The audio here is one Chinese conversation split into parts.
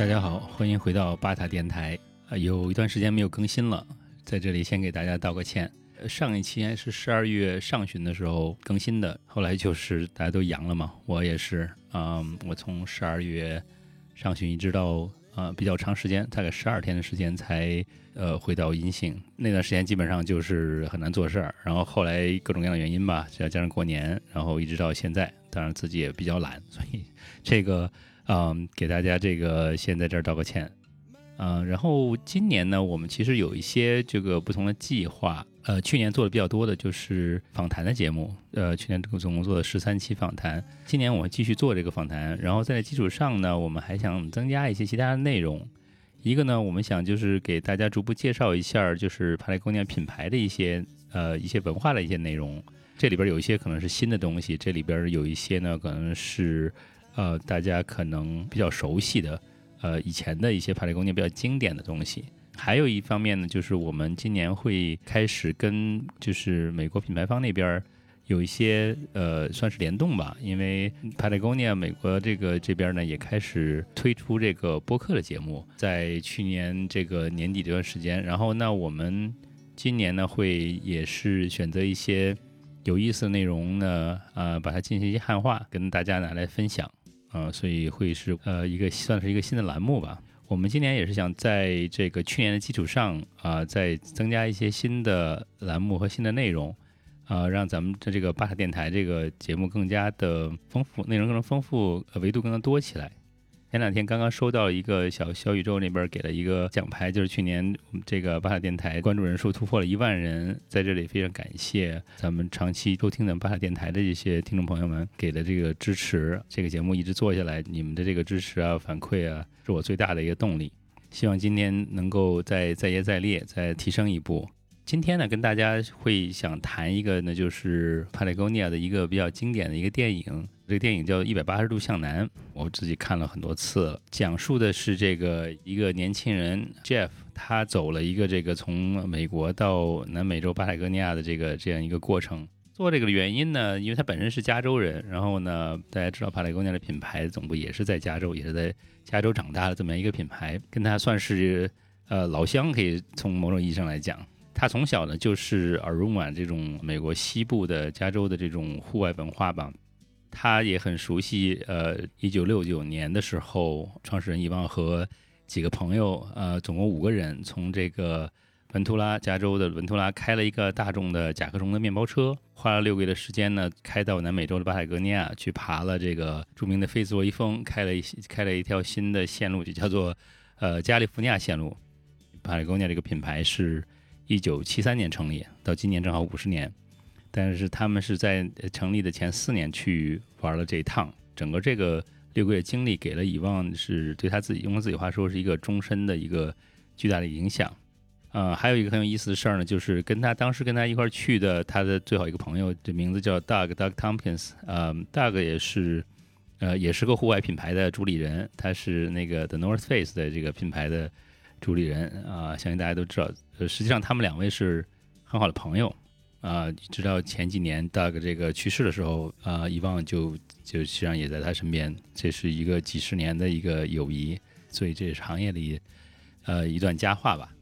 大家好，欢迎回到巴塔电台。呃，有一段时间没有更新了，在这里先给大家道个歉。上一期是十二月上旬的时候更新的，后来就是大家都阳了嘛，我也是。嗯，我从十二月上旬一直到呃比较长时间，大概十二天的时间才呃回到阴性。那段时间基本上就是很难做事儿，然后后来各种各样的原因吧，再加上过年，然后一直到现在，当然自己也比较懒，所以这个。嗯，给大家这个先在这儿道个歉，嗯，然后今年呢，我们其实有一些这个不同的计划，呃，去年做的比较多的就是访谈的节目，呃，去年总共做了十三期访谈，今年我会继续做这个访谈，然后在这基础上呢，我们还想增加一些其他的内容，一个呢，我们想就是给大家逐步介绍一下，就是帕雷贡尼亚品牌的一些呃一些文化的一些内容，这里边有一些可能是新的东西，这里边有一些呢可能是。呃，大家可能比较熟悉的，呃，以前的一些帕雷贡尼比较经典的东西。还有一方面呢，就是我们今年会开始跟就是美国品牌方那边有一些呃，算是联动吧。因为 Patagonia 美国这个这边呢也开始推出这个播客的节目，在去年这个年底这段时间。然后那我们今年呢会也是选择一些有意思的内容呢，呃，把它进行一些汉化，跟大家拿来分享。啊，所以会是呃一个算是一个新的栏目吧。我们今年也是想在这个去年的基础上啊，再增加一些新的栏目和新的内容，啊，让咱们的这个巴塔电台这个节目更加的丰富，内容更丰富，维度更加多起来。前两天刚刚收到一个小小宇宙那边给了一个奖牌，就是去年这个巴塔电台关注人数突破了一万人，在这里非常感谢咱们长期收听的巴塔电台的这些听众朋友们给的这个支持，这个节目一直做下来，你们的这个支持啊、反馈啊，是我最大的一个动力。希望今天能够再再接再厉，再提升一步。今天呢，跟大家会想谈一个呢，就是帕雷贡尼亚的一个比较经典的一个电影。这个电影叫《一百八十度向南》，我自己看了很多次。讲述的是这个一个年轻人 Jeff，他走了一个这个从美国到南美洲巴塔哥尼亚的这个这样一个过程。做这个的原因呢，因为他本身是加州人，然后呢，大家知道帕雷贡尼亚的品牌总部也是在加州，也是在加州长大的这么一个品牌，跟他算是呃老乡，可以从某种意义上来讲。他从小呢就是耳濡目染这种美国西部的加州的这种户外文化吧，他也很熟悉。呃，一九六九年的时候，创始人伊旺和几个朋友，呃，总共五个人，从这个文图拉加州的文图拉开了一个大众的甲壳虫的面包车，花了六个月的时间呢，开到南美洲的巴塔哥尼亚去爬了这个著名的菲兹罗伊峰，开了一开了一条新的线路，就叫做呃加利福尼亚线路。巴塔哥尼亚这个品牌是。一九七三年成立，到今年正好五十年，但是他们是在成立的前四年去玩了这一趟，整个这个六个月经历给了以望是对他自己用他自己话说是一个终身的一个巨大的影响。呃，还有一个很有意思的事儿呢，就是跟他当时跟他一块儿去的他的最好一个朋友，这名字叫 Doug Doug Tompkins，呃，Doug 也是呃也是个户外品牌的主理人，他是那个 The North Face 的这个品牌的。主理人啊，相信大家都知道。呃，实际上他们两位是很好的朋友啊。直到前几年 Doug 这个去世的时候啊，伊旺就就实际上也在他身边。这是一个几十年的一个友谊，所以这也是行业里呃一段佳话吧。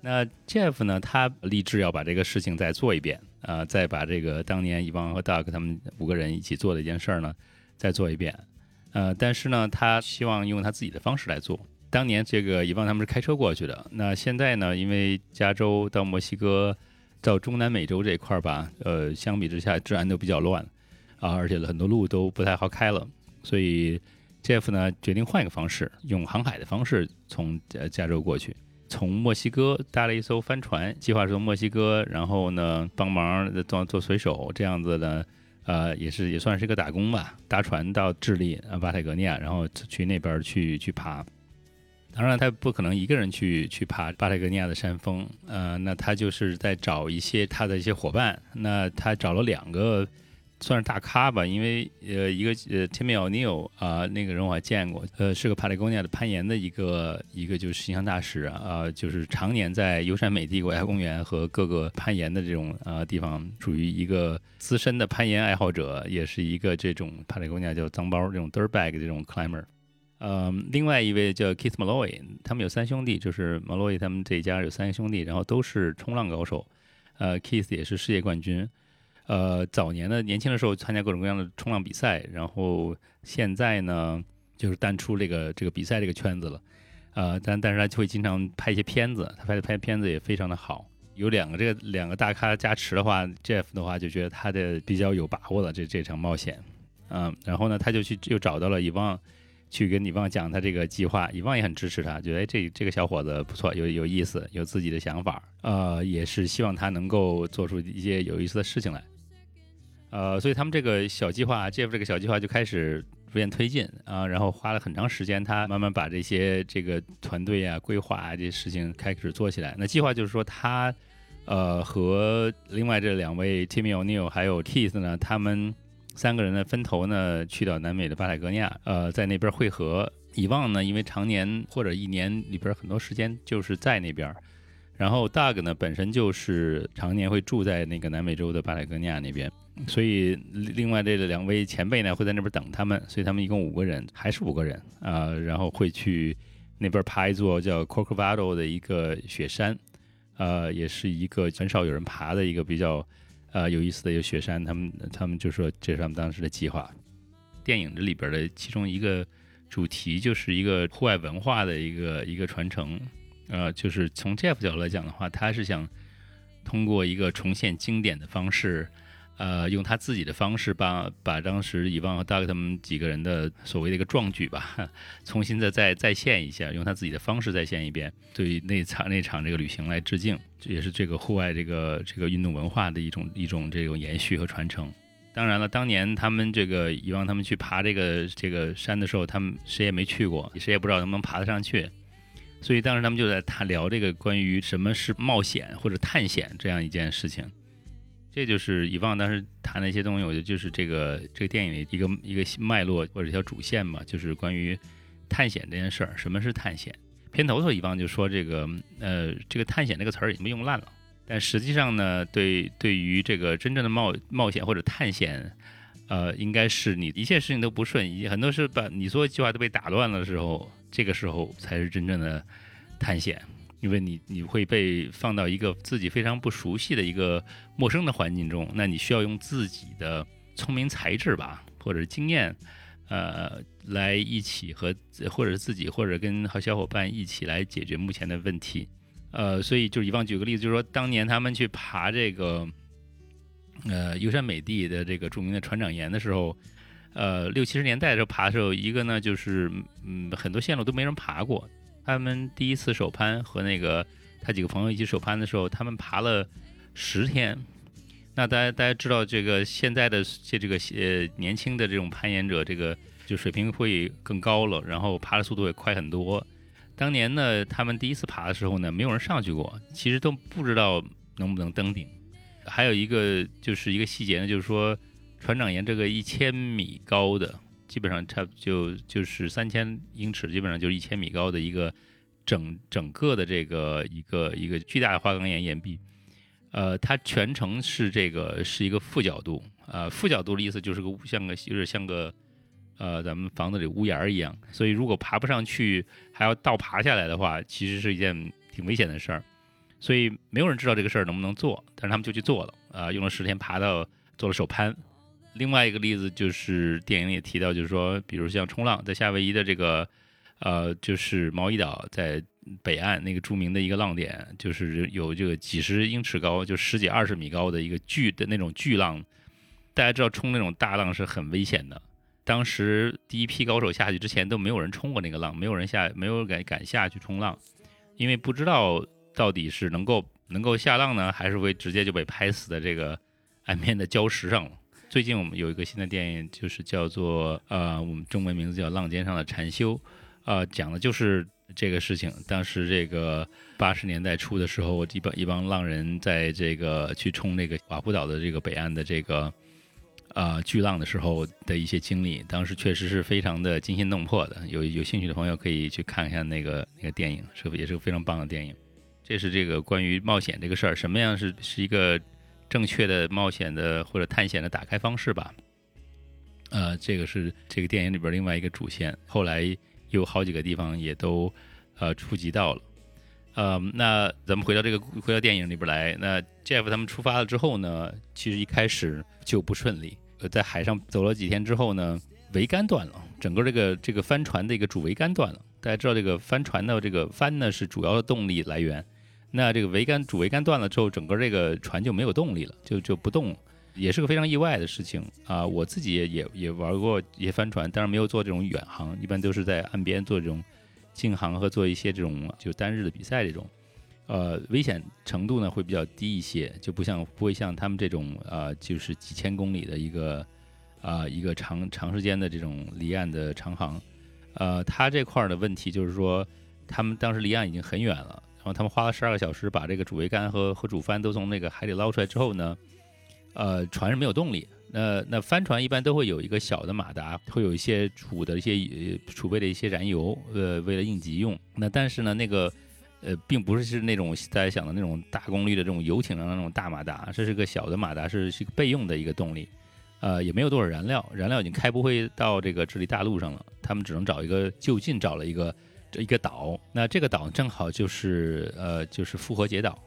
那 Jeff 呢，他立志要把这个事情再做一遍啊，再把这个当年伊旺和 Doug 他们五个人一起做的一件事儿呢，再做一遍。呃，但是呢，他希望用他自己的方式来做。当年这个伊旺他们是开车过去的，那现在呢？因为加州到墨西哥到中南美洲这一块儿吧，呃，相比之下治安都比较乱啊，而且很多路都不太好开了，所以 Jeff 呢决定换一个方式，用航海的方式从呃加州过去，从墨西哥搭了一艘帆船，计划是从墨西哥，然后呢帮忙做做水手这样子的，呃，也是也算是一个打工吧，搭船到智利啊巴泰格尼亚，然后去那边去去爬。当然，他不可能一个人去去爬巴泰格尼亚的山峰，呃，那他就是在找一些他的一些伙伴。那他找了两个，算是大咖吧，因为呃，一个呃，Timmy O'Neill 啊，那个人我还见过，呃，是个帕泰格尼亚的攀岩的一个一个就是形象大使啊，就是常年在优山美地国家公园和各个攀岩的这种呃地方，属于一个资深的攀岩爱好者，也是一个这种帕泰格尼亚叫脏包这种 dirtbag 这种 climber。呃，另外一位叫 Keith Malloy，他们有三兄弟，就是 Malloy 他们这一家有三个兄弟，然后都是冲浪高手。呃，Keith 也是世界冠军。呃，早年的年轻的时候参加各种各样的冲浪比赛，然后现在呢，就是淡出这个这个比赛这个圈子了。呃，但但是他就会经常拍一些片子，他拍的拍片子也非常的好。有两个这个两个大咖加持的话，Jeff 的话就觉得他的比较有把握了这这场冒险。嗯，然后呢，他就去又找到了以旺。去跟李旺讲他这个计划，李旺也很支持他，觉得哎这这个小伙子不错，有有意思，有自己的想法，呃，也是希望他能够做出一些有意思的事情来，呃，所以他们这个小计划，Jeff 这个小计划就开始逐渐推进啊，然后花了很长时间，他慢慢把这些这个团队啊、规划啊这些事情开始做起来。那计划就是说他，呃，和另外这两位 Timmy O'Neill 还有 Keith 呢，他们。三个人呢分头呢去到南美的巴塔哥尼亚，呃，在那边汇合。以旺呢，因为常年或者一年里边很多时间就是在那边，然后 Doug 呢本身就是常年会住在那个南美洲的巴塔哥尼亚那边，所以另外这两位前辈呢会在那边等他们，所以他们一共五个人，还是五个人啊，然后会去那边爬一座叫 Corcovado 的一个雪山，呃，也是一个很少有人爬的一个比较。呃，有意思的有雪山，他们他们就说这是他们当时的计划。电影这里边的其中一个主题就是一个户外文化的一个一个传承。呃，就是从 Jeff 角度来讲的话，他是想通过一个重现经典的方式。呃，用他自己的方式把把当时以旺和 Doug 他们几个人的所谓的一个壮举吧，重新的再再现一下，用他自己的方式再现一遍，对那场那场这个旅行来致敬，这也是这个户外这个这个运动文化的一种一种这种延续和传承。当然了，当年他们这个以旺他们去爬这个这个山的时候，他们谁也没去过，谁也不知道能不能爬得上去，所以当时他们就在谈聊这个关于什么是冒险或者探险这样一件事情。这就是以往当时谈的一些东西，我觉得就是这个这个电影的一个一个脉络或者一条主线嘛，就是关于探险这件事儿。什么是探险？片头头以往就说这个呃这个探险这个词儿已经被用烂了，但实际上呢，对对于这个真正的冒冒险或者探险，呃，应该是你一切事情都不顺，很多事把你所有计划都被打乱了的时候，这个时候才是真正的探险。因为你你会被放到一个自己非常不熟悉的一个陌生的环境中，那你需要用自己的聪明才智吧，或者经验，呃，来一起和或者是自己或者跟和小伙伴一起来解决目前的问题，呃，所以就以往举个例子，就是说当年他们去爬这个，呃，优山美地的这个著名的船长岩的时候，呃，六七十年代的时候爬的时候，一个呢就是嗯很多线路都没人爬过。他们第一次首攀和那个他几个朋友一起首攀的时候，他们爬了十天。那大家大家知道，这个现在的这这个呃年轻的这种攀岩者，这个就水平会更高了，然后爬的速度也快很多。当年呢，他们第一次爬的时候呢，没有人上去过，其实都不知道能不能登顶。还有一个就是一个细节呢，就是说船长岩这个一千米高的。基本上差不就就是三千英尺，基本上就是一千米高的一个整整个的这个一个一个巨大的花岗岩岩壁，呃，它全程是这个是一个负角度，呃，负角度的意思就是个像个有点像个呃咱们房子里屋檐儿一样，所以如果爬不上去还要倒爬下来的话，其实是一件挺危险的事儿，所以没有人知道这个事儿能不能做，但是他们就去做了，啊，用了十天爬到做了首攀。另外一个例子就是电影里提到，就是说，比如像冲浪，在夏威夷的这个，呃，就是毛伊岛在北岸那个著名的一个浪点，就是有这个几十英尺高，就十几二十米高的一个巨的那种巨浪。大家知道冲那种大浪是很危险的。当时第一批高手下去之前都没有人冲过那个浪，没有人下，没有人敢敢下去冲浪，因为不知道到底是能够能够下浪呢，还是会直接就被拍死在这个 岸边的礁石上了。最近我们有一个新的电影，就是叫做呃，我们中文名字叫《浪尖上的禅修》，啊，讲的就是这个事情。当时这个八十年代初的时候，一帮一帮浪人在这个去冲那个瓦胡岛的这个北岸的这个啊巨浪的时候的一些经历，当时确实是非常的惊心动魄的。有有兴趣的朋友可以去看一下那个那个电影，是不也是个非常棒的电影。这是这个关于冒险这个事儿，什么样是是一个。正确的冒险的或者探险的打开方式吧，呃，这个是这个电影里边另外一个主线。后来有好几个地方也都呃触及到了。呃，那咱们回到这个回到电影里边来，那 Jeff 他们出发了之后呢，其实一开始就不顺利，呃，在海上走了几天之后呢，桅杆断了，整个这个这个帆船的一个主桅杆断了。大家知道这个帆船的这个帆呢是主要的动力来源，那这个桅杆主桅杆断了之后，整个这个船就没有动力了，就就不动，也是个非常意外的事情啊。我自己也也也玩过一些帆船，但是没有做这种远航，一般都是在岸边做这种。近航和做一些这种就单日的比赛这种，呃，危险程度呢会比较低一些，就不像不会像他们这种呃，就是几千公里的一个啊一个长长时间的这种离岸的长航，呃，他这块儿的问题就是说，他们当时离岸已经很远了，然后他们花了十二个小时把这个主桅杆和和主帆都从那个海里捞出来之后呢，呃，船是没有动力。那那帆船一般都会有一个小的马达，会有一些储的一些呃储备的一些燃油，呃，为了应急用。那但是呢，那个呃，并不是是那种大家想的那种大功率的这种游艇上的那种大马达，这是个小的马达，是是一个备用的一个动力。呃，也没有多少燃料，燃料已经开不回到这个智利大陆上了，他们只能找一个就近找了一个这一个岛。那这个岛正好就是呃就是复活节岛。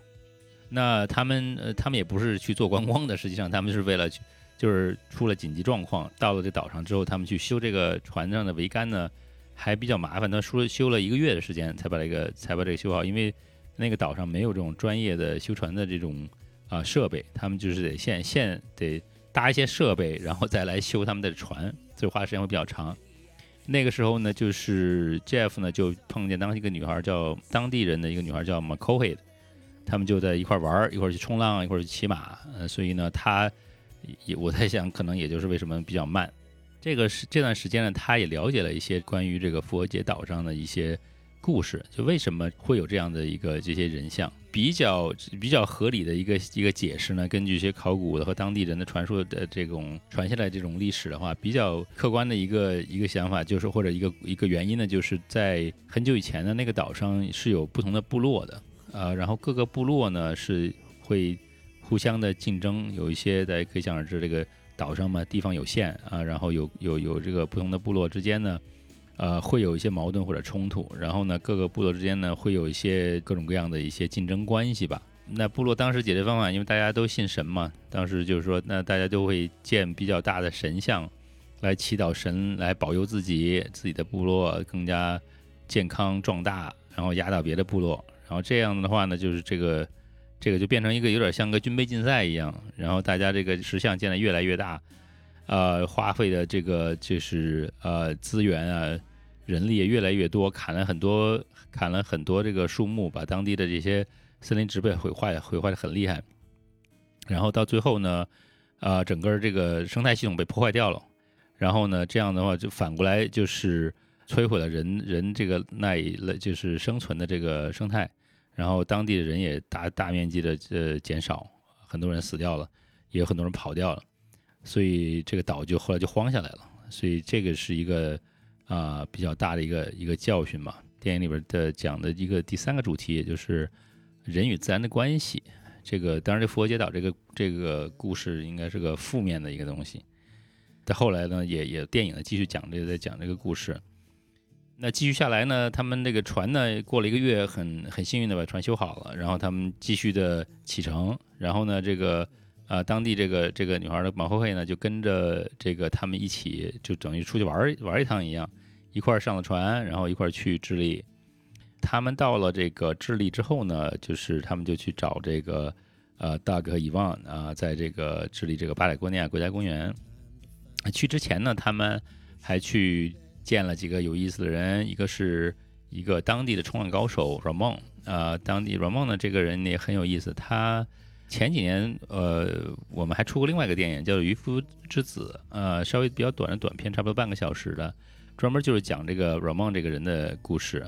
那他们呃他们也不是去做观光的，实际上他们是为了去。就是出了紧急状况，到了这岛上之后，他们去修这个船上的桅杆呢，还比较麻烦。他说修了一个月的时间才把这个才把这个修好，因为那个岛上没有这种专业的修船的这种啊设备，他们就是得现现得搭一些设备，然后再来修他们的船，所以花的时间会比较长。那个时候呢，就是 Jeff 呢就碰见当一个女孩叫当地人的一个女孩叫 m c c o h e 他们就在一块玩，一会儿去冲浪，一会儿去骑马，呃，所以呢他。也我在想，可能也就是为什么比较慢。这个是这段时间呢，他也了解了一些关于这个复活节岛上的一些故事，就为什么会有这样的一个这些人像，比较比较合理的一个一个解释呢？根据一些考古的和当地人的传说的这种传下来这种历史的话，比较客观的一个一个想法就是，或者一个一个原因呢，就是在很久以前的那个岛上是有不同的部落的，呃，然后各个部落呢是会。互相的竞争，有一些大家可想而知，这个岛上嘛，地方有限啊，然后有有有这个不同的部落之间呢，呃，会有一些矛盾或者冲突，然后呢，各个部落之间呢，会有一些各种各样的一些竞争关系吧。那部落当时解决方法，因为大家都信神嘛，当时就是说，那大家都会建比较大的神像，来祈祷神来保佑自己，自己的部落更加健康壮大，然后压倒别的部落，然后这样的话呢，就是这个。这个就变成一个有点像个军备竞赛一样，然后大家这个石像建的越来越大，呃，花费的这个就是呃资源啊，人力也越来越多，砍了很多砍了很多这个树木，把当地的这些森林植被毁坏毁坏的很厉害，然后到最后呢，啊，整个这个生态系统被破坏掉了，然后呢，这样的话就反过来就是摧毁了人人这个那一类就是生存的这个生态。然后当地的人也大大面积的呃减少，很多人死掉了，也有很多人跑掉了，所以这个岛就后来就荒下来了。所以这个是一个啊比较大的一个一个教训嘛。电影里边的讲的一个第三个主题，也就是人与自然的关系。这个当然，这复活节岛这个这个故事应该是个负面的一个东西。但后来呢，也也电影呢继续讲这个在讲这个故事。那继续下来呢，他们那个船呢，过了一个月，很很幸运的把船修好了，然后他们继续的启程，然后呢，这个啊，当地这个这个女孩的马后会呢，就跟着这个他们一起，就等于出去玩玩一趟一样，一块上了船，然后一块去智利。他们到了这个智利之后呢，就是他们就去找这个呃大哥伊万啊，在这个智利这个巴莱国尼亚国家公园。去之前呢，他们还去。见了几个有意思的人，一个是一个当地的冲浪高手 Ramon，呃，当地 Ramon 呢这个人也很有意思。他前几年，呃，我们还出过另外一个电影叫《渔夫之子》，呃，稍微比较短的短片，差不多半个小时的，专门就是讲这个 Ramon 这个人的故事。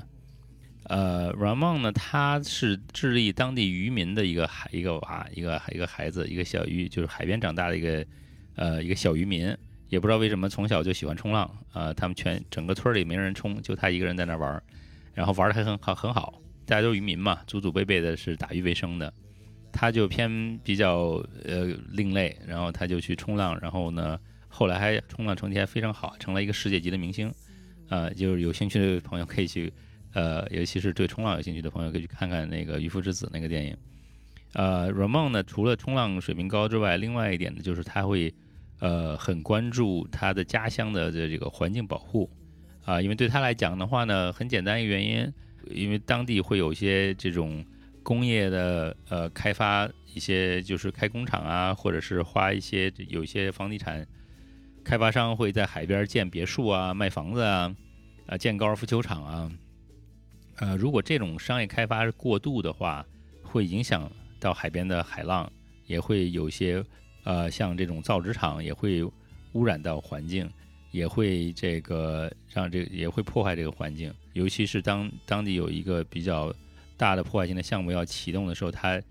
呃，Ramon 呢，他是智利当地渔民的一个孩一个娃，一个一个孩子，一个小渔，就是海边长大的一个呃一个小渔民。也不知道为什么从小就喜欢冲浪，呃，他们全整个村里没人冲，就他一个人在那玩，然后玩的还很好很好。大家都是渔民嘛，祖祖辈辈的是打鱼为生的，他就偏比较呃另类，然后他就去冲浪，然后呢，后来还冲浪成绩还非常好，成了一个世界级的明星。呃，就是有兴趣的朋友可以去，呃，尤其是对冲浪有兴趣的朋友可以去看看那个《渔夫之子》那个电影。呃，Ramon 呢，除了冲浪水平高之外，另外一点呢，就是他会，呃，很关注他的家乡的这这个环境保护，啊，因为对他来讲的话呢，很简单一个原因，因为当地会有一些这种工业的呃开发，一些就是开工厂啊，或者是花一些有一些房地产开发商会在海边建别墅啊、卖房子啊、啊建高尔夫球场啊，呃，如果这种商业开发过度的话，会影响。到海边的海浪也会有些，呃，像这种造纸厂也会污染到环境，也会这个让这也会破坏这个环境。尤其是当当地有一个比较大的破坏性的项目要启动的时候，他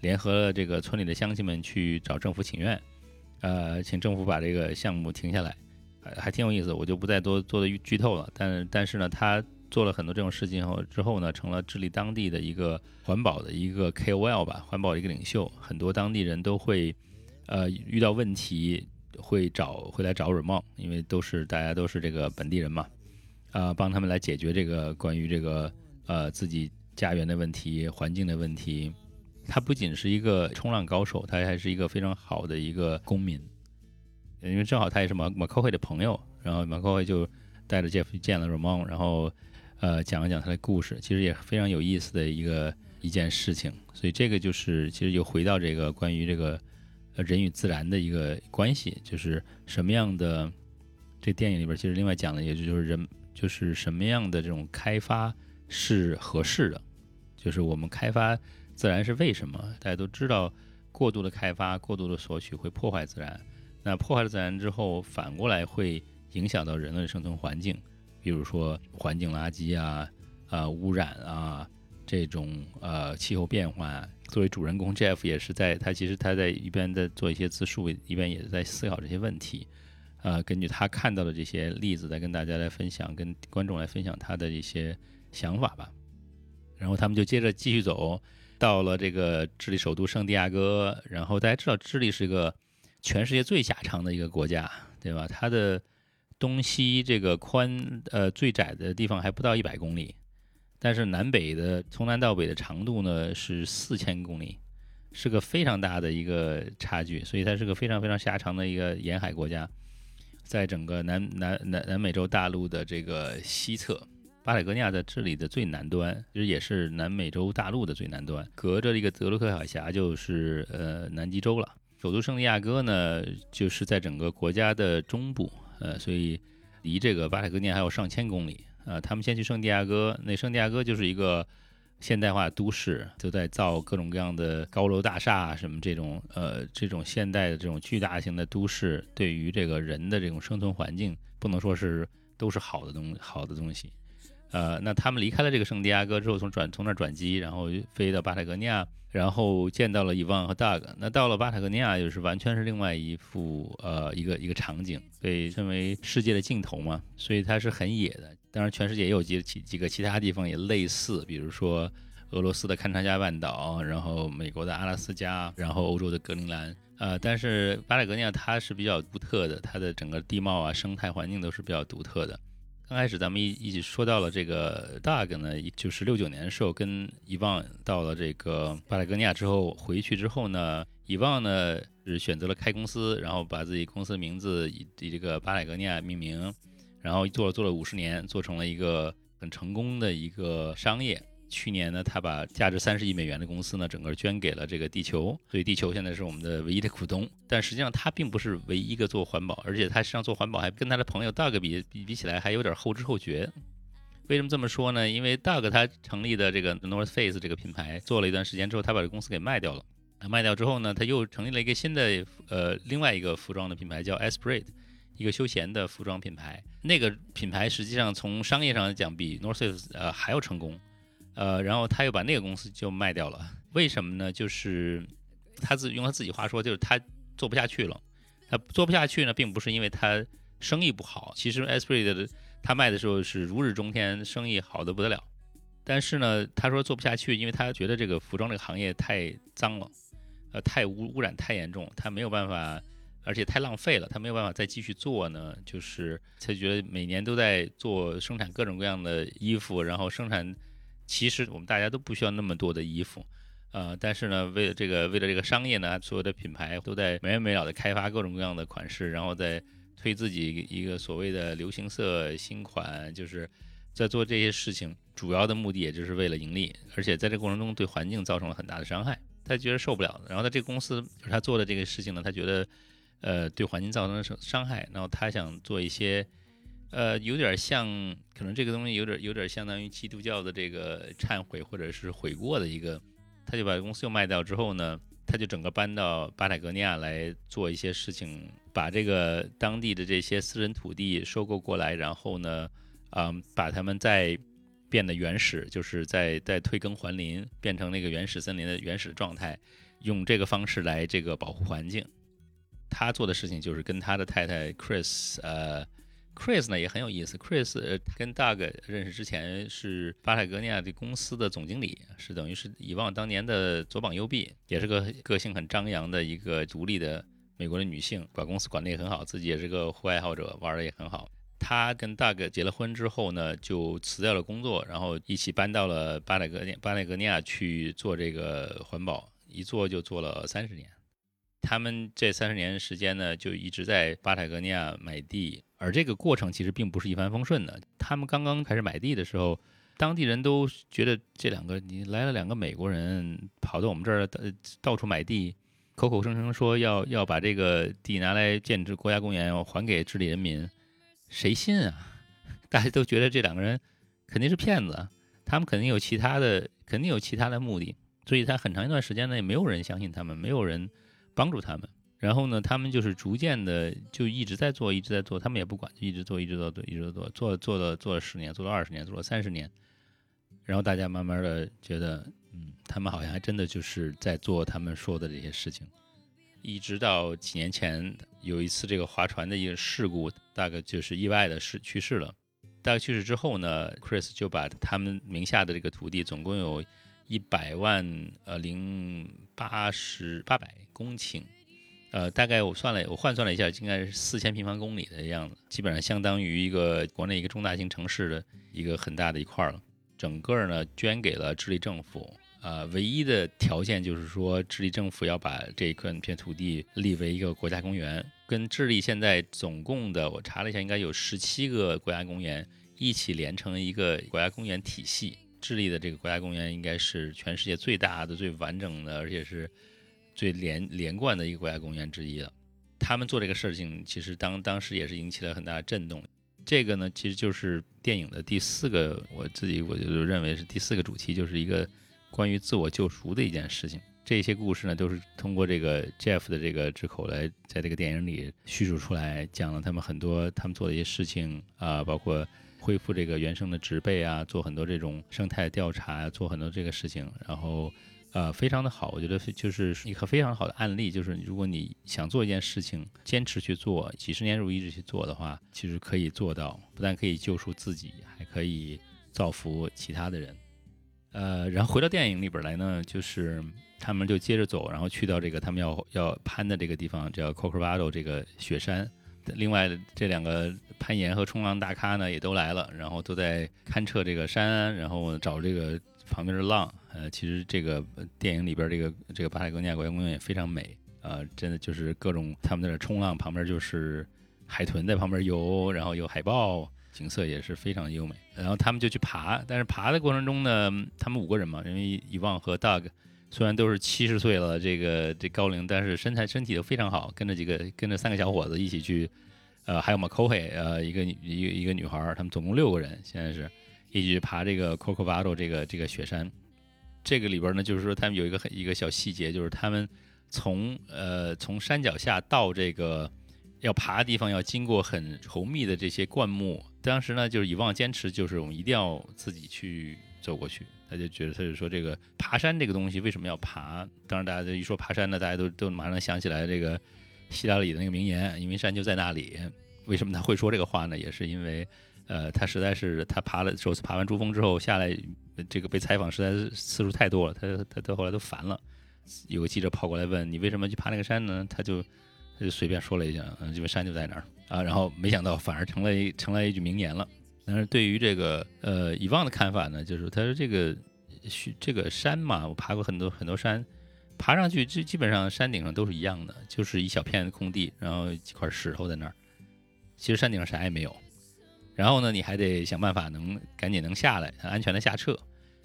联合了这个村里的乡亲们去找政府请愿，呃，请政府把这个项目停下来，还还挺有意思。我就不再多做的剧透了。但但是呢，他。做了很多这种事情后之后呢，成了智利当地的一个环保的一个 KOL 吧，环保的一个领袖。很多当地人都会，呃，遇到问题会找会来找 Ramon，因为都是大家都是这个本地人嘛，啊，帮他们来解决这个关于这个呃自己家园的问题、环境的问题。他不仅是一个冲浪高手，他还是一个非常好的一个公民。因为正好他也是马马科会的朋友，然后马科会就带着 Jeff 去见了 Ramon，然后。呃，讲一讲他的故事，其实也非常有意思的一个一件事情。所以这个就是，其实又回到这个关于这个人与自然的一个关系，就是什么样的这电影里边，其实另外讲的也就是人，就是什么样的这种开发是合适的，就是我们开发自然是为什么？大家都知道，过度的开发、过度的索取会破坏自然，那破坏了自然之后，反过来会影响到人类的生存环境。比如说环境垃圾啊，啊污染啊，这种呃气候变化。作为主人公 Jeff 也是在他其实他在一边在做一些自述，一边也在思考这些问题。呃，根据他看到的这些例子，再跟大家来分享，跟观众来分享他的一些想法吧。然后他们就接着继续走，到了这个智利首都圣地亚哥。然后大家知道，智利是一个全世界最狭长的一个国家，对吧？它的东西这个宽，呃，最窄的地方还不到一百公里，但是南北的从南到北的长度呢是四千公里，是个非常大的一个差距，所以它是个非常非常狭长的一个沿海国家，在整个南南南南美洲大陆的这个西侧，巴塔哥尼亚在这里的最南端，其实也是南美洲大陆的最南端，隔着一个德鲁克海峡就是呃南极洲了。首都圣地亚哥呢，就是在整个国家的中部。呃，所以离这个巴塔哥尼亚还有上千公里啊。他们先去圣地亚哥，那圣地亚哥就是一个现代化都市，都在造各种各样的高楼大厦什么这种呃这种现代的这种巨大型的都市，对于这个人的这种生存环境，不能说是都是好的东好的东西。呃，那他们离开了这个圣地亚哥之后，从转从那儿转机，然后飞到巴塔哥尼亚。然后见到了伊万和 Doug，那到了巴塔哥尼亚就是完全是另外一幅呃一个一个场景，被称为世界的尽头嘛，所以它是很野的。当然，全世界也有几几几个其他地方也类似，比如说俄罗斯的堪察加半岛，然后美国的阿拉斯加，然后欧洲的格陵兰。呃，但是巴塔哥尼亚它是比较独特的，它的整个地貌啊、生态环境都是比较独特的。刚开始咱们一一起说到了这个 Doug 呢，就是六九年的时候跟伊旺到了这个巴塔哥尼亚之后回去之后呢，伊旺呢是选择了开公司，然后把自己公司名字以以这个巴塔哥尼亚命名，然后做了做了五十年，做成了一个很成功的一个商业。去年呢，他把价值三十亿美元的公司呢，整个捐给了这个地球，所以地球现在是我们的唯一的股东。但实际上，他并不是唯一一个做环保，而且他实际上做环保还跟他的朋友 Doug 比比比起来还有点后知后觉。为什么这么说呢？因为 Doug 他成立的这个 North Face 这个品牌做了一段时间之后，他把这公司给卖掉了。卖掉之后呢，他又成立了一个新的呃另外一个服装的品牌，叫 Esprit，一个休闲的服装品牌。那个品牌实际上从商业上来讲，比 North Face 呃还要成功。呃，然后他又把那个公司就卖掉了，为什么呢？就是他自用他自己话说，就是他做不下去了。他做不下去呢，并不是因为他生意不好，其实 Esprit 的他卖的时候是如日中天，生意好的不得了。但是呢，他说做不下去，因为他觉得这个服装这个行业太脏了，呃，太污污染太严重，他没有办法而且太浪费了，他没有办法再继续做呢。就是他觉得每年都在做生产各种各样的衣服，然后生产，其实我们大家都不需要那么多的衣服，呃，但是呢，为了这个为了这个商业呢，所有的品牌都在没完没了的开发各种各样的款式，然后再推自己一个所谓的流行色新款，就是在做这些事情，主要的目的也就是为了盈利，而且在这过程中对环境造成了很大的伤害，他觉得受不了。然后他这个公司就是他做的这个事情呢，他觉得。呃，对环境造成伤伤害，然后他想做一些，呃，有点像，可能这个东西有点有点相当于基督教的这个忏悔或者是悔过的一个，他就把公司又卖掉之后呢，他就整个搬到巴塔哥尼亚来做一些事情，把这个当地的这些私人土地收购过来，然后呢，嗯，把他们再变得原始，就是在在退耕还林，变成那个原始森林的原始状态，用这个方式来这个保护环境。他做的事情就是跟他的太太 Chris，呃，Chris 呢也很有意思。Chris 跟 Doug 认识之前是巴塔哥尼亚的公司的总经理，是等于是以往当年的左膀右臂，也是个个性很张扬的一个独立的美国的女性，把公司管得也很好，自己也是个户外爱好者，玩的也很好。他跟 Doug 结了婚之后呢，就辞掉了工作，然后一起搬到了巴塔哥尼巴塔哥尼亚去做这个环保，一做就做了三十年。他们这三十年时间呢，就一直在巴塔哥尼亚买地，而这个过程其实并不是一帆风顺的。他们刚刚开始买地的时候，当地人都觉得这两个你来了两个美国人跑到我们这儿到处买地，口口声声说要要把这个地拿来建制国家公园，要还给智利人民，谁信啊？大家都觉得这两个人肯定是骗子，他们肯定有其他的，肯定有其他的目的，所以他很长一段时间内没有人相信他们，没有人。帮助他们，然后呢，他们就是逐渐的就一直在做，一直在做，他们也不管，就一直做，一直做，一直做，做做了做了十年，做了二十年，做了三十年，然后大家慢慢的觉得，嗯，他们好像还真的就是在做他们说的这些事情，一直到几年前有一次这个划船的一个事故，大概就是意外的是去世了，大概去世之后呢，Chris 就把他们名下的这个土地总共有。一百万呃零八十八百公顷，呃，大概我算了，我换算了一下，应该是四千平方公里的样子，基本上相当于一个国内一个中大型城市的一个很大的一块了。整个呢捐给了智利政府，啊，唯一的条件就是说智利政府要把这一块片土地立为一个国家公园，跟智利现在总共的我查了一下，应该有十七个国家公园一起连成一个国家公园体系。智利的这个国家公园应该是全世界最大的、最完整的，而且是最连连贯的一个国家公园之一了。他们做这个事情，其实当当时也是引起了很大的震动。这个呢，其实就是电影的第四个，我自己我就认为是第四个主题，就是一个关于自我救赎的一件事情。这些故事呢，都是通过这个 Jeff 的这个之口来在这个电影里叙述出来，讲了他们很多他们做的一些事情啊，包括。恢复这个原生的植被啊，做很多这种生态调查，做很多这个事情，然后，呃，非常的好，我觉得就是一个非常好的案例，就是如果你想做一件事情，坚持去做，几十年如一日去做的话，其实可以做到，不但可以救赎自己，还可以造福其他的人。呃，然后回到电影里边来呢，就是他们就接着走，然后去到这个他们要要攀的这个地方，叫 Corcovado 这个雪山。另外这两个攀岩和冲浪大咖呢也都来了，然后都在勘测这个山，然后找这个旁边的浪。呃，其实这个电影里边这个这个巴塔哥尼亚国家公园也非常美，呃，真的就是各种他们在那冲浪，旁边就是海豚在旁边游，然后有海豹，景色也是非常优美。然后他们就去爬，但是爬的过程中呢，他们五个人嘛，因为伊旺和 Doug。虽然都是七十岁了，这个这高龄，但是身材身体都非常好。跟着几个，跟着三个小伙子一起去，呃，还有马科黑，呃，一个一个一个女孩，他们总共六个人，现在是一起去爬这个 Coco v a d o 这个这个雪山。这个里边呢，就是说他们有一个很一个小细节，就是他们从呃从山脚下到这个要爬的地方，要经过很稠密的这些灌木。当时呢，就是以望坚持，就是我们一定要自己去走过去。他就觉得，他就说这个爬山这个东西为什么要爬？当然，大家一说爬山呢，大家都都马上想起来这个希拉里的那个名言：“因为山就在那里。”为什么他会说这个话呢？也是因为，呃，他实在是他爬了首次爬完珠峰之后下来，这个被采访实在是次数太多了，他他他后来都烦了。有个记者跑过来问：“你为什么去爬那个山呢？”他就他就随便说了一下，嗯，这个山就在那儿啊，然后没想到反而成了一成了一句名言了。但是对于这个呃以往的看法呢，就是他说这个这个山嘛，我爬过很多很多山，爬上去基基本上山顶上都是一样的，就是一小片空地，然后几块石头在那儿，其实山顶上啥也没有。然后呢，你还得想办法能赶紧能下来，安全的下撤。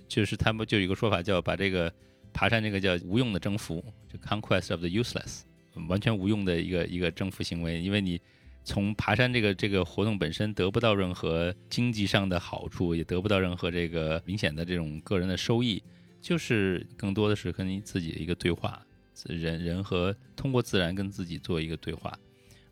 就是他们就有一个说法叫把这个爬山这个叫无用的征服，就 conquest of the useless，完全无用的一个一个征服行为，因为你。从爬山这个这个活动本身得不到任何经济上的好处，也得不到任何这个明显的这种个人的收益，就是更多的是跟你自己的一个对话，人人和通过自然跟自己做一个对话。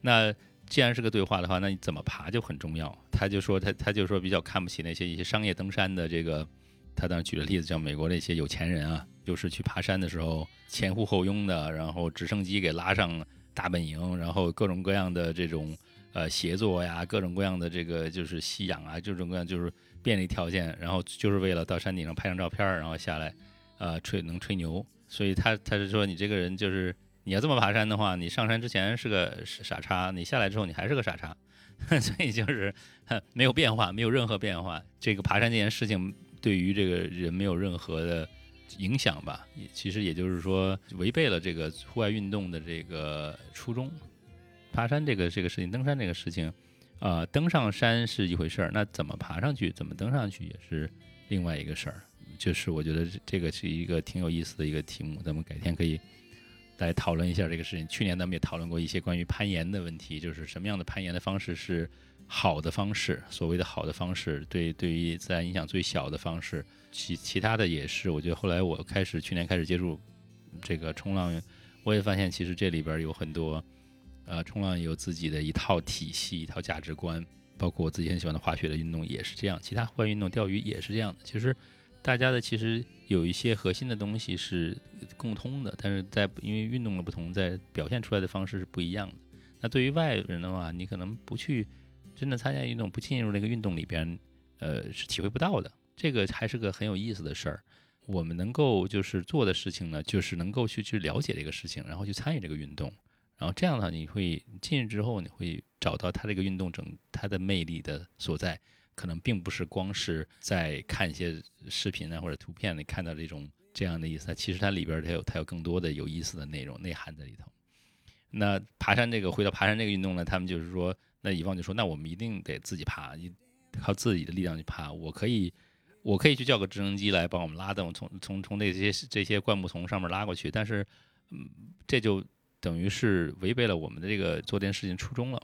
那既然是个对话的话，那你怎么爬就很重要。他就说他他就说比较看不起那些一些商业登山的这个，他当时举的例子叫美国那些有钱人啊，就是去爬山的时候前呼后拥的，然后直升机给拉上。大本营，然后各种各样的这种呃协作呀，各种各样的这个就是吸氧啊，各种各样就是便利条件，然后就是为了到山顶上拍张照片，然后下来，呃吹能吹牛。所以他他是说你这个人就是你要这么爬山的话，你上山之前是个傻叉，你下来之后你还是个傻叉，所以就是没有变化，没有任何变化。这个爬山这件事情对于这个人没有任何的。影响吧，也其实也就是说违背了这个户外运动的这个初衷。爬山这个这个事情，登山这个事情，啊，登上山是一回事儿，那怎么爬上去，怎么登上去也是另外一个事儿。就是我觉得这个是一个挺有意思的一个题目，咱们改天可以来讨论一下这个事情。去年咱们也讨论过一些关于攀岩的问题，就是什么样的攀岩的方式是好的方式，所谓的好的方式，对对于自然影响最小的方式。其其他的也是，我觉得后来我开始去年开始接触这个冲浪，我也发现其实这里边有很多，呃，冲浪有自己的一套体系、一套价值观，包括我自己很喜欢的滑雪的运动也是这样，其他户外运动钓鱼也是这样的。其实大家的其实有一些核心的东西是共通的，但是在因为运动的不同，在表现出来的方式是不一样的。那对于外人的话，你可能不去真的参加运动，不进入那个运动里边，呃，是体会不到的。这个还是个很有意思的事儿，我们能够就是做的事情呢，就是能够去去了解这个事情，然后去参与这个运动，然后这样的话，你会进去之后，你会找到它这个运动整它的魅力的所在，可能并不是光是在看一些视频啊或者图片里看到这种这样的意思，其实它里边它有它有更多的有意思的内容内涵在里头。那爬山这个回到爬山这个运动呢，他们就是说，那乙方就说，那我们一定得自己爬，你靠自己的力量去爬，我可以。我可以去叫个直升机来帮我们拉动，从从从那些这些灌木丛上面拉过去，但是，嗯，这就等于是违背了我们的这个做这件事情初衷了。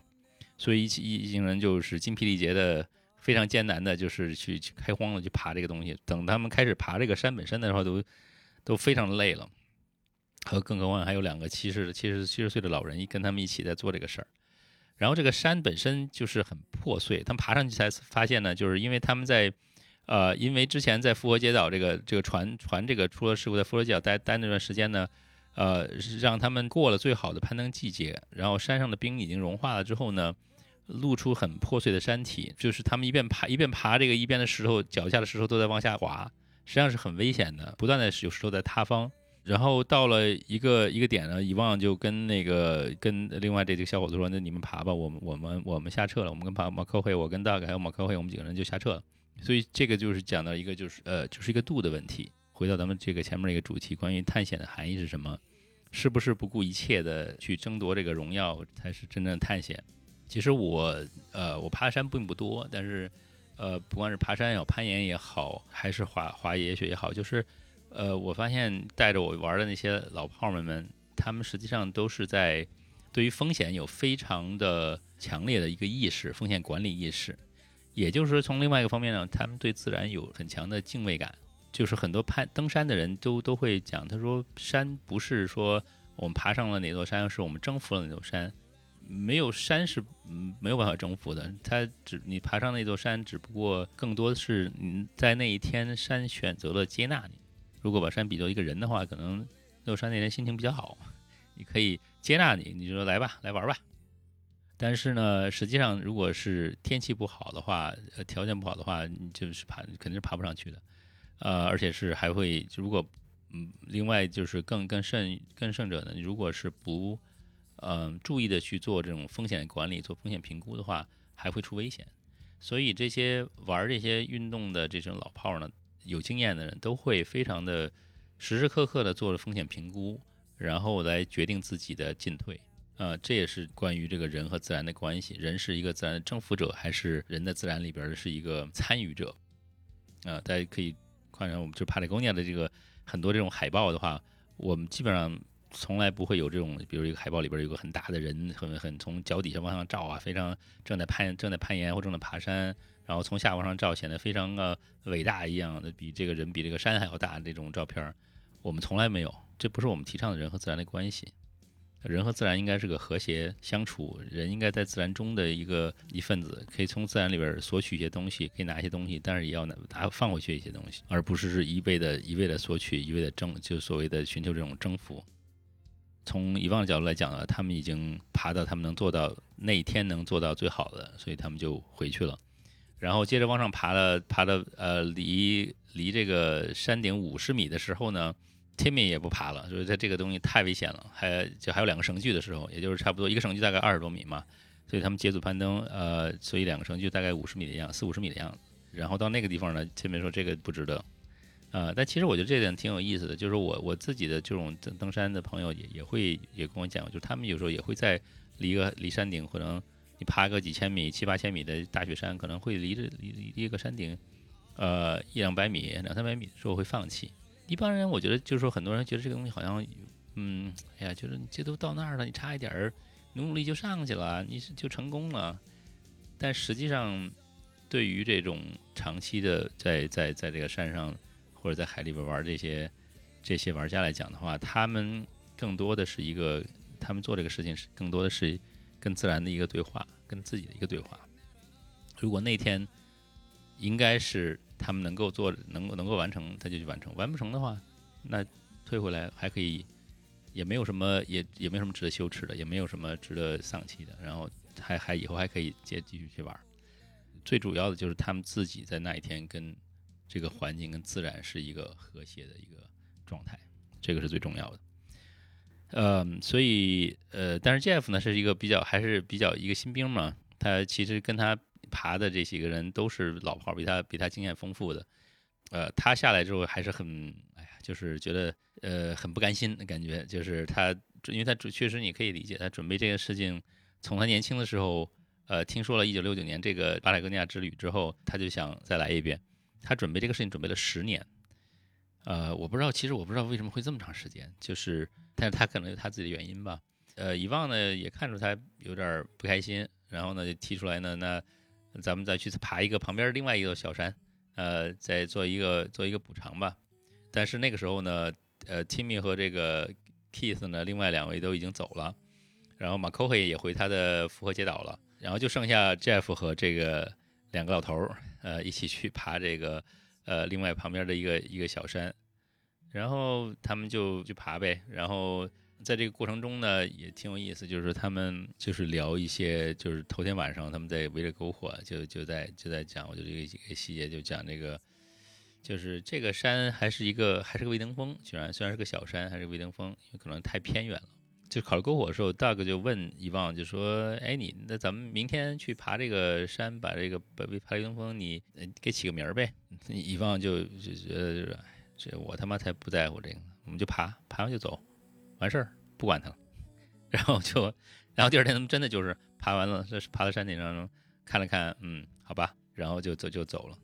所以一一一行人就是精疲力竭的，非常艰难的，就是去去开荒了，去爬这个东西。等他们开始爬这个山本身的时候，都都非常累了。和更何况还有两个七十七十七十岁的老人跟他们一起在做这个事儿。然后这个山本身就是很破碎，他们爬上去才发现呢，就是因为他们在。呃，因为之前在复活节岛这个这个船船这个出了事故，在复活节岛待待那段时间呢，呃，让他们过了最好的攀登季节，然后山上的冰已经融化了之后呢，露出很破碎的山体，就是他们一边爬一边爬这个一边的石头脚下的石头都在往下滑，实际上是很危险的，不断的有石头在塌方。然后到了一个一个点呢，遗忘就跟那个跟另外这几个小伙子说，那你们爬吧，我们我们我们下撤了，我们跟爬马科会，我跟大概还有马科会，我们几个人就下撤了。所以这个就是讲到一个就是呃就是一个度的问题。回到咱们这个前面一个主题，关于探险的含义是什么？是不是不顾一切的去争夺这个荣耀才是真正的探险？其实我呃我爬山并不多，但是呃不管是爬山也好，攀岩也好，还是滑滑野雪也好，就是呃我发现带着我玩的那些老炮们们，他们实际上都是在对于风险有非常的强烈的一个意识，风险管理意识。也就是说，从另外一个方面呢，他们对自然有很强的敬畏感。就是很多攀登山的人都都会讲，他说山不是说我们爬上了哪座山，是我们征服了哪座山，没有山是没有办法征服的。它只你爬上那座山，只不过更多的是你在那一天山选择了接纳你。如果把山比作一个人的话，可能那座山那天心情比较好，你可以接纳你，你就说来吧，来玩吧。但是呢，实际上，如果是天气不好的话，呃，条件不好的话，你就是爬肯定是爬不上去的，呃，而且是还会，如果，嗯，另外就是更更甚更甚者呢，如果是不，嗯，注意的去做这种风险管理、做风险评估的话，还会出危险。所以这些玩这些运动的这种老炮儿呢，有经验的人都会非常的时时刻刻的做着风险评估，然后来决定自己的进退。呃，这也是关于这个人和自然的关系，人是一个自然的征服者，还是人的自然里边的是一个参与者？啊，大家可以看看我们就帕雷贡尼亚的这个很多这种海报的话，我们基本上从来不会有这种，比如一个海报里边有个很大的人，很很从脚底下往上照啊，非常正在攀正在攀岩或正在爬山，然后从下往上照，显得非常的伟大一样的，比这个人比这个山还要大这种照片，我们从来没有，这不是我们提倡的人和自然的关系。人和自然应该是个和谐相处，人应该在自然中的一个一份子，可以从自然里边索取一些东西，可以拿一些东西，但是也要拿拿放回去一些东西，而不是是一味的一味的索取，一味的征，就所谓的寻求这种征服。从遗忘的角度来讲呢，他们已经爬到他们能做到那一天能做到最好的，所以他们就回去了，然后接着往上爬了，爬到呃离离这个山顶五十米的时候呢。Timmy 也不爬了，所以它这个东西太危险了。还就还有两个绳距的时候，也就是差不多一个绳距大概二十多米嘛，所以他们结组攀登，呃，所以两个绳距大概五十米的样，四五十米的样子。然后到那个地方呢，Timmy 说这个不值得，呃，但其实我觉得这点挺有意思的，就是我我自己的这种登登山的朋友也也会也跟我讲，就是他们有时候也会在离个离山顶，可能你爬个几千米、七八千米的大雪山，可能会离着离离一个山顶，呃，一两百米、两三百米的时候会放弃。一般人，我觉得就是说，很多人觉得这个东西好像，嗯，哎呀，就是这都到那儿了，你差一点儿，努努力就上去了，你是就成功了。但实际上，对于这种长期的在在在这个山上或者在海里边玩这些这些玩家来讲的话，他们更多的是一个，他们做这个事情是更多的是跟自然的一个对话，跟自己的一个对话。如果那天应该是。他们能够做，能够能够完成，他就去完成；完不成的话，那退回来还可以，也没有什么，也也没有什么值得羞耻的，也没有什么值得丧气的。然后还还以后还可以接继续去玩。最主要的就是他们自己在那一天跟这个环境跟自然是一个和谐的一个状态，这个是最重要的。呃，所以呃，但是 Jeff 呢是一个比较还是比较一个新兵嘛，他其实跟他。爬的这几个人都是老炮，比他比他经验丰富的。呃，他下来之后还是很，哎呀，就是觉得呃很不甘心的感觉。就是他，因为他确实你可以理解，他准备这个事情，从他年轻的时候，呃，听说了1969年这个巴塔哥尼亚之旅之后，他就想再来一遍。他准备这个事情准备了十年。呃，我不知道，其实我不知道为什么会这么长时间，就是，但是他可能有他自己的原因吧。呃，遗忘呢也看出他有点不开心，然后呢就提出来呢，那。咱们再去爬一个旁边另外一座小山，呃，再做一个做一个补偿吧。但是那个时候呢，呃，Timmy 和这个 Keith 呢，另外两位都已经走了，然后马 c o 也回他的复活节岛了，然后就剩下 Jeff 和这个两个老头儿，呃，一起去爬这个呃另外旁边的一个一个小山，然后他们就去爬呗，然后。在这个过程中呢，也挺有意思，就是他们就是聊一些，就是头天晚上他们在围着篝火，就就在就在讲，我就这个几个细节，就讲这个，就是这个山还是一个还是个未登峰，虽然虽然是个小山，还是未登峰，有可能太偏远了。就烤篝火的时候，Doug 就问伊旺，就说：“哎，你那咱们明天去爬这个山，把这个爬爬雷登峰，你给起个名儿呗？” 伊旺就就觉得就是，这我他妈才不在乎这个，我们就爬，爬完就走。完事儿不管他了，然后就，然后第二天他们真的就是爬完了，这是爬到山顶上看了看，嗯，好吧，然后就走就走了。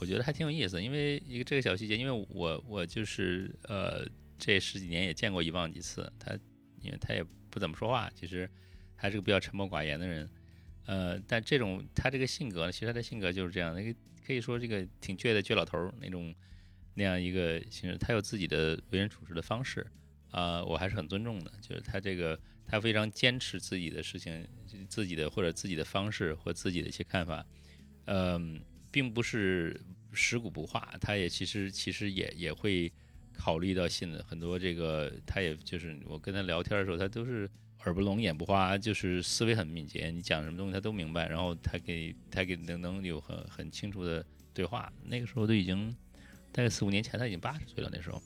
我觉得还挺有意思，因为一个这个小细节，因为我我就是呃这十几年也见过遗忘几次，他因为他也不怎么说话，其实还是个比较沉默寡言的人，呃，但这种他这个性格呢，其实他的性格就是这样的，可以说这个挺倔的倔老头那种那样一个形式，他有自己的为人处事的方式。啊，我还是很尊重的，就是他这个，他非常坚持自己的事情，自己的或者自己的方式或自己的一些看法，嗯，并不是食古不化，他也其实其实也也会考虑到现在很多这个，他也就是我跟他聊天的时候，他都是耳不聋眼不花，就是思维很敏捷，你讲什么东西他都明白，然后他给他给能能有很很清楚的对话，那个时候都已经大概四五年前他已经八十岁了那时候。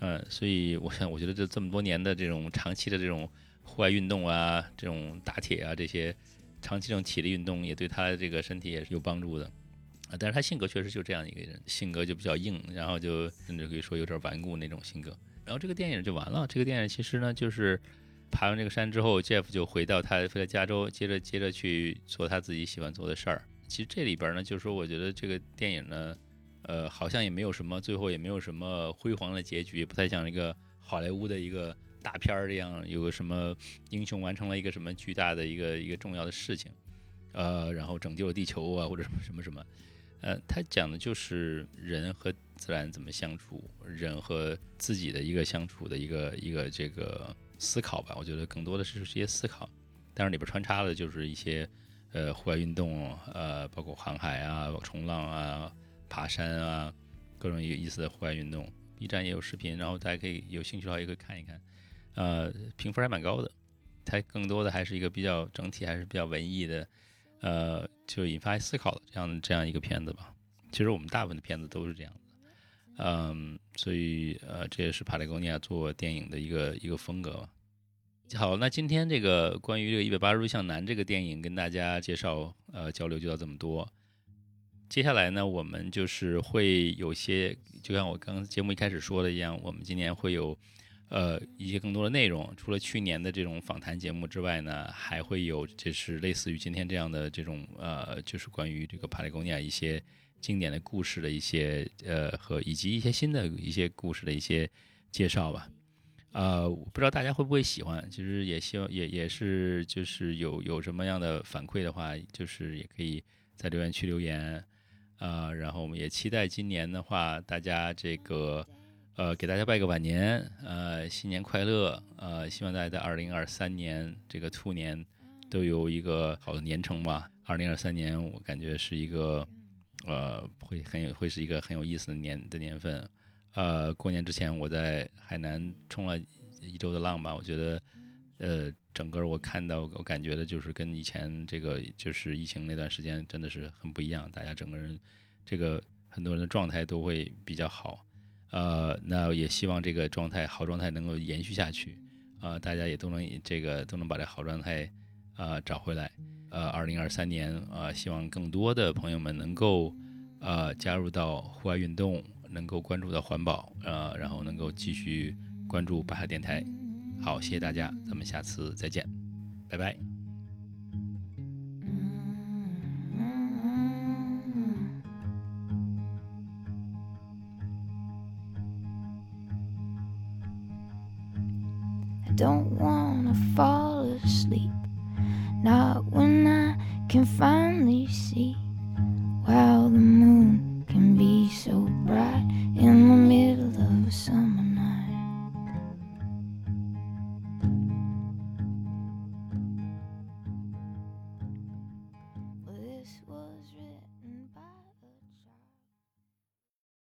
嗯，所以我想，我觉得这这么多年的这种长期的这种户外运动啊，这种打铁啊，这些长期这种体力运动也对他这个身体也是有帮助的啊。但是他性格确实就这样一个人，性格就比较硬，然后就甚至可以说有点顽固那种性格。然后这个电影就完了。这个电影其实呢，就是爬完这个山之后，Jeff 就回到他回到加州，接着接着去做他自己喜欢做的事儿。其实这里边呢，就是说，我觉得这个电影呢，呃，好像也没有什么，最后也没有什么辉煌的结局，不太像一个好莱坞的一个大片儿这样，有个什么英雄完成了一个什么巨大的一个一个重要的事情，呃，然后拯救了地球啊，或者什么什么什么，呃，他讲的就是人和自然怎么相处，人和自己的一个相处的一个一个这个思考吧。我觉得更多的是这些思考，但是里边穿插的就是一些。呃，户外运动，呃，包括航海啊、冲浪啊、爬山啊，各种有意思的户外运动。B 站也有视频，然后大家可以有兴趣的话也可以看一看。呃，评分还蛮高的。它更多的还是一个比较整体还是比较文艺的，呃，就引发思考的这样这样一个片子吧。其实我们大部分的片子都是这样的，嗯，所以呃，这也是帕雷贡尼亚做电影的一个一个风格。好，那今天这个关于这个一百八十度向南这个电影跟大家介绍，呃，交流就到这么多。接下来呢，我们就是会有些，就像我刚节目一开始说的一样，我们今年会有呃一些更多的内容。除了去年的这种访谈节目之外呢，还会有就是类似于今天这样的这种呃，就是关于这个帕雷贡尼亚一些经典的故事的一些呃和以及一些新的一些故事的一些介绍吧。呃，不知道大家会不会喜欢，其实也希望也也是就是有有什么样的反馈的话，就是也可以在留言区留言，啊，然后我们也期待今年的话，大家这个呃给大家拜个晚年，呃新年快乐，呃希望大家在二零二三年这个兔年都有一个好的年成吧。二零二三年我感觉是一个呃会很有会是一个很有意思的年的年份。呃，过年之前我在海南冲了一周的浪吧，我觉得，呃，整个我看到我感觉的就是跟以前这个就是疫情那段时间真的是很不一样，大家整个人这个很多人的状态都会比较好，呃，那也希望这个状态好状态能够延续下去，啊，大家也都能这个都能把这好状态啊找回来，呃，二零二三年啊，希望更多的朋友们能够呃加入到户外运动。能够关注到环保，呃，然后能够继续关注巴哈电台。好，谢谢大家，咱们下次再见，拜拜。don't wanna fall asleep. Not when I can finally see. while the moon.